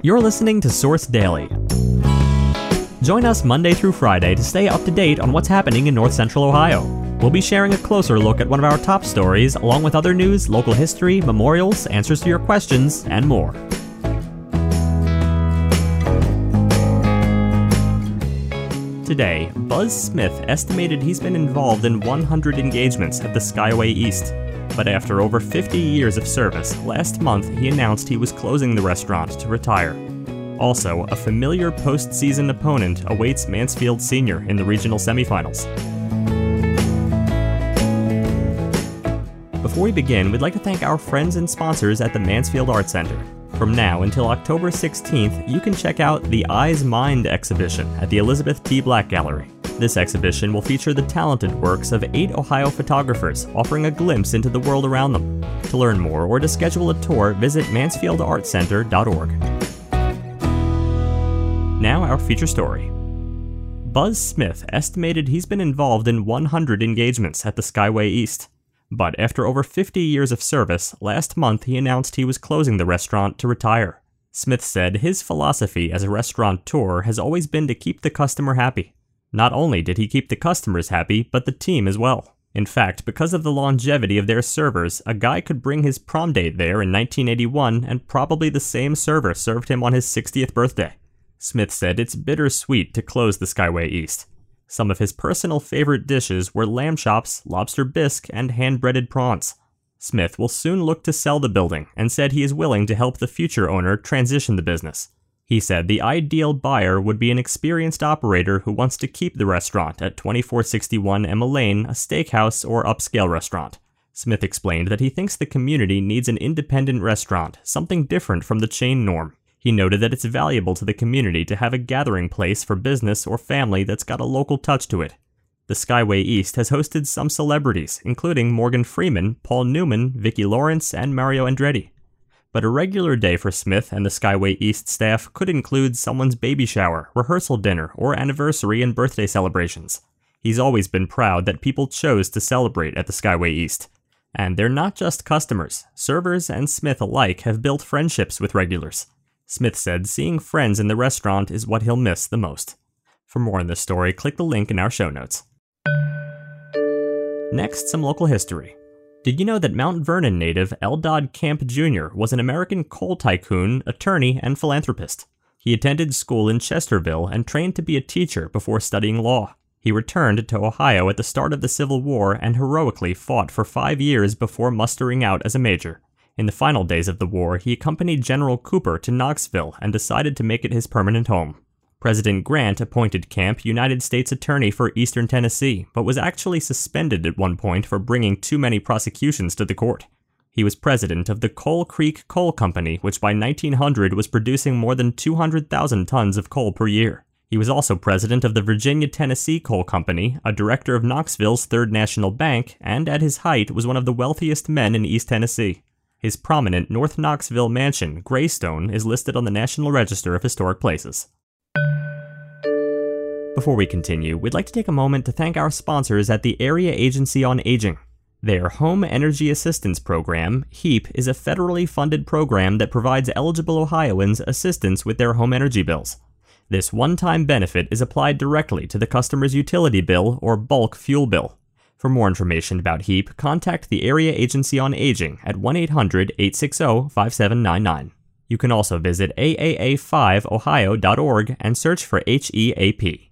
You're listening to Source Daily. Join us Monday through Friday to stay up to date on what's happening in North Central Ohio. We'll be sharing a closer look at one of our top stories, along with other news, local history, memorials, answers to your questions, and more. Today, Buzz Smith estimated he's been involved in 100 engagements at the Skyway East. But after over 50 years of service, last month he announced he was closing the restaurant to retire. Also, a familiar postseason opponent awaits Mansfield Senior in the regional semifinals. Before we begin, we'd like to thank our friends and sponsors at the Mansfield Art Center. From now until October 16th, you can check out the Eyes Mind exhibition at the Elizabeth T. Black Gallery. This exhibition will feature the talented works of eight Ohio photographers, offering a glimpse into the world around them. To learn more or to schedule a tour, visit mansfieldartcenter.org. Now, our feature story. Buzz Smith estimated he's been involved in 100 engagements at the Skyway East. But after over 50 years of service, last month he announced he was closing the restaurant to retire. Smith said his philosophy as a restaurateur has always been to keep the customer happy. Not only did he keep the customers happy, but the team as well. In fact, because of the longevity of their servers, a guy could bring his prom date there in 1981 and probably the same server served him on his 60th birthday. Smith said it's bittersweet to close the Skyway East. Some of his personal favorite dishes were lamb chops, lobster bisque, and hand breaded prawns. Smith will soon look to sell the building and said he is willing to help the future owner transition the business. He said the ideal buyer would be an experienced operator who wants to keep the restaurant at 2461 Emma Lane, a steakhouse or upscale restaurant. Smith explained that he thinks the community needs an independent restaurant, something different from the chain norm. He noted that it's valuable to the community to have a gathering place for business or family that's got a local touch to it. The Skyway East has hosted some celebrities, including Morgan Freeman, Paul Newman, Vicki Lawrence, and Mario Andretti. But a regular day for Smith and the Skyway East staff could include someone's baby shower, rehearsal dinner, or anniversary and birthday celebrations. He's always been proud that people chose to celebrate at the Skyway East. And they're not just customers. Servers and Smith alike have built friendships with regulars. Smith said seeing friends in the restaurant is what he'll miss the most. For more on this story, click the link in our show notes. Next, some local history. Did you know that Mount Vernon native Eldad Camp Jr. was an American coal tycoon, attorney, and philanthropist? He attended school in Chesterville and trained to be a teacher before studying law. He returned to Ohio at the start of the Civil War and heroically fought for five years before mustering out as a major. In the final days of the war, he accompanied General Cooper to Knoxville and decided to make it his permanent home. President Grant appointed Camp United States Attorney for Eastern Tennessee, but was actually suspended at one point for bringing too many prosecutions to the court. He was president of the Coal Creek Coal Company, which by 1900 was producing more than 200,000 tons of coal per year. He was also president of the Virginia Tennessee Coal Company, a director of Knoxville's Third National Bank, and at his height was one of the wealthiest men in East Tennessee. His prominent North Knoxville mansion, Greystone, is listed on the National Register of Historic Places. Before we continue, we'd like to take a moment to thank our sponsors at the Area Agency on Aging. Their Home Energy Assistance Program, HEAP, is a federally funded program that provides eligible Ohioans assistance with their home energy bills. This one time benefit is applied directly to the customer's utility bill or bulk fuel bill. For more information about HEAP, contact the Area Agency on Aging at 1 800 860 5799. You can also visit aaa5ohio.org and search for HEAP.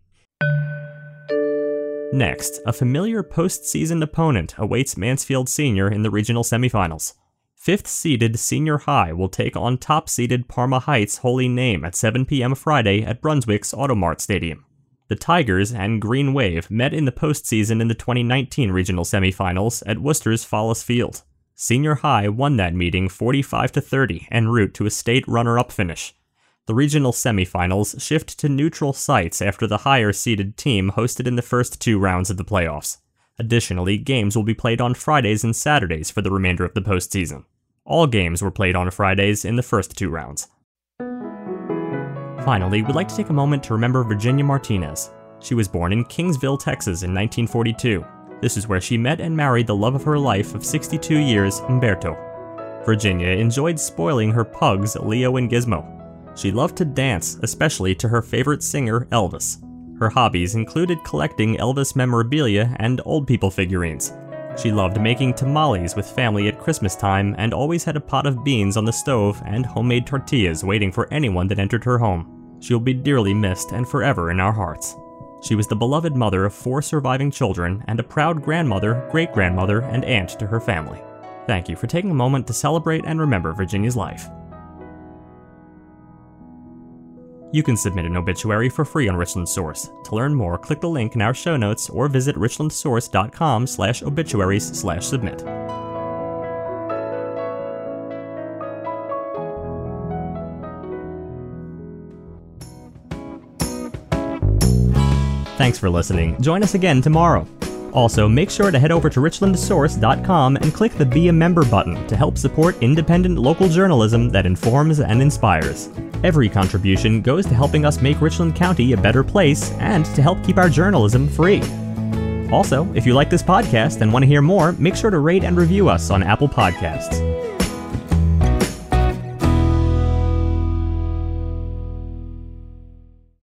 Next, a familiar postseason opponent awaits Mansfield Senior in the regional semifinals. Fifth seeded Senior High will take on top seeded Parma Heights Holy Name at 7 p.m. Friday at Brunswick's Automart Stadium. The Tigers and Green Wave met in the postseason in the 2019 regional semifinals at Wooster's Follis Field. Senior High won that meeting 45 to 30 en route to a state runner-up finish. The regional semifinals shift to neutral sites after the higher seeded team hosted in the first two rounds of the playoffs. Additionally, games will be played on Fridays and Saturdays for the remainder of the postseason. All games were played on Fridays in the first two rounds. Finally, we'd like to take a moment to remember Virginia Martinez. She was born in Kingsville, Texas in 1942. This is where she met and married the love of her life of 62 years, Umberto. Virginia enjoyed spoiling her pugs, Leo and Gizmo. She loved to dance, especially to her favorite singer, Elvis. Her hobbies included collecting Elvis memorabilia and old people figurines. She loved making tamales with family at Christmas time and always had a pot of beans on the stove and homemade tortillas waiting for anyone that entered her home. She will be dearly missed and forever in our hearts. She was the beloved mother of four surviving children and a proud grandmother, great grandmother, and aunt to her family. Thank you for taking a moment to celebrate and remember Virginia's life. You can submit an obituary for free on Richland Source. To learn more, click the link in our show notes or visit richlandsource.com slash obituaries slash submit. Thanks for listening. Join us again tomorrow. Also, make sure to head over to richlandsource.com and click the Be a Member button to help support independent local journalism that informs and inspires. Every contribution goes to helping us make Richland County a better place and to help keep our journalism free. Also, if you like this podcast and want to hear more, make sure to rate and review us on Apple Podcasts.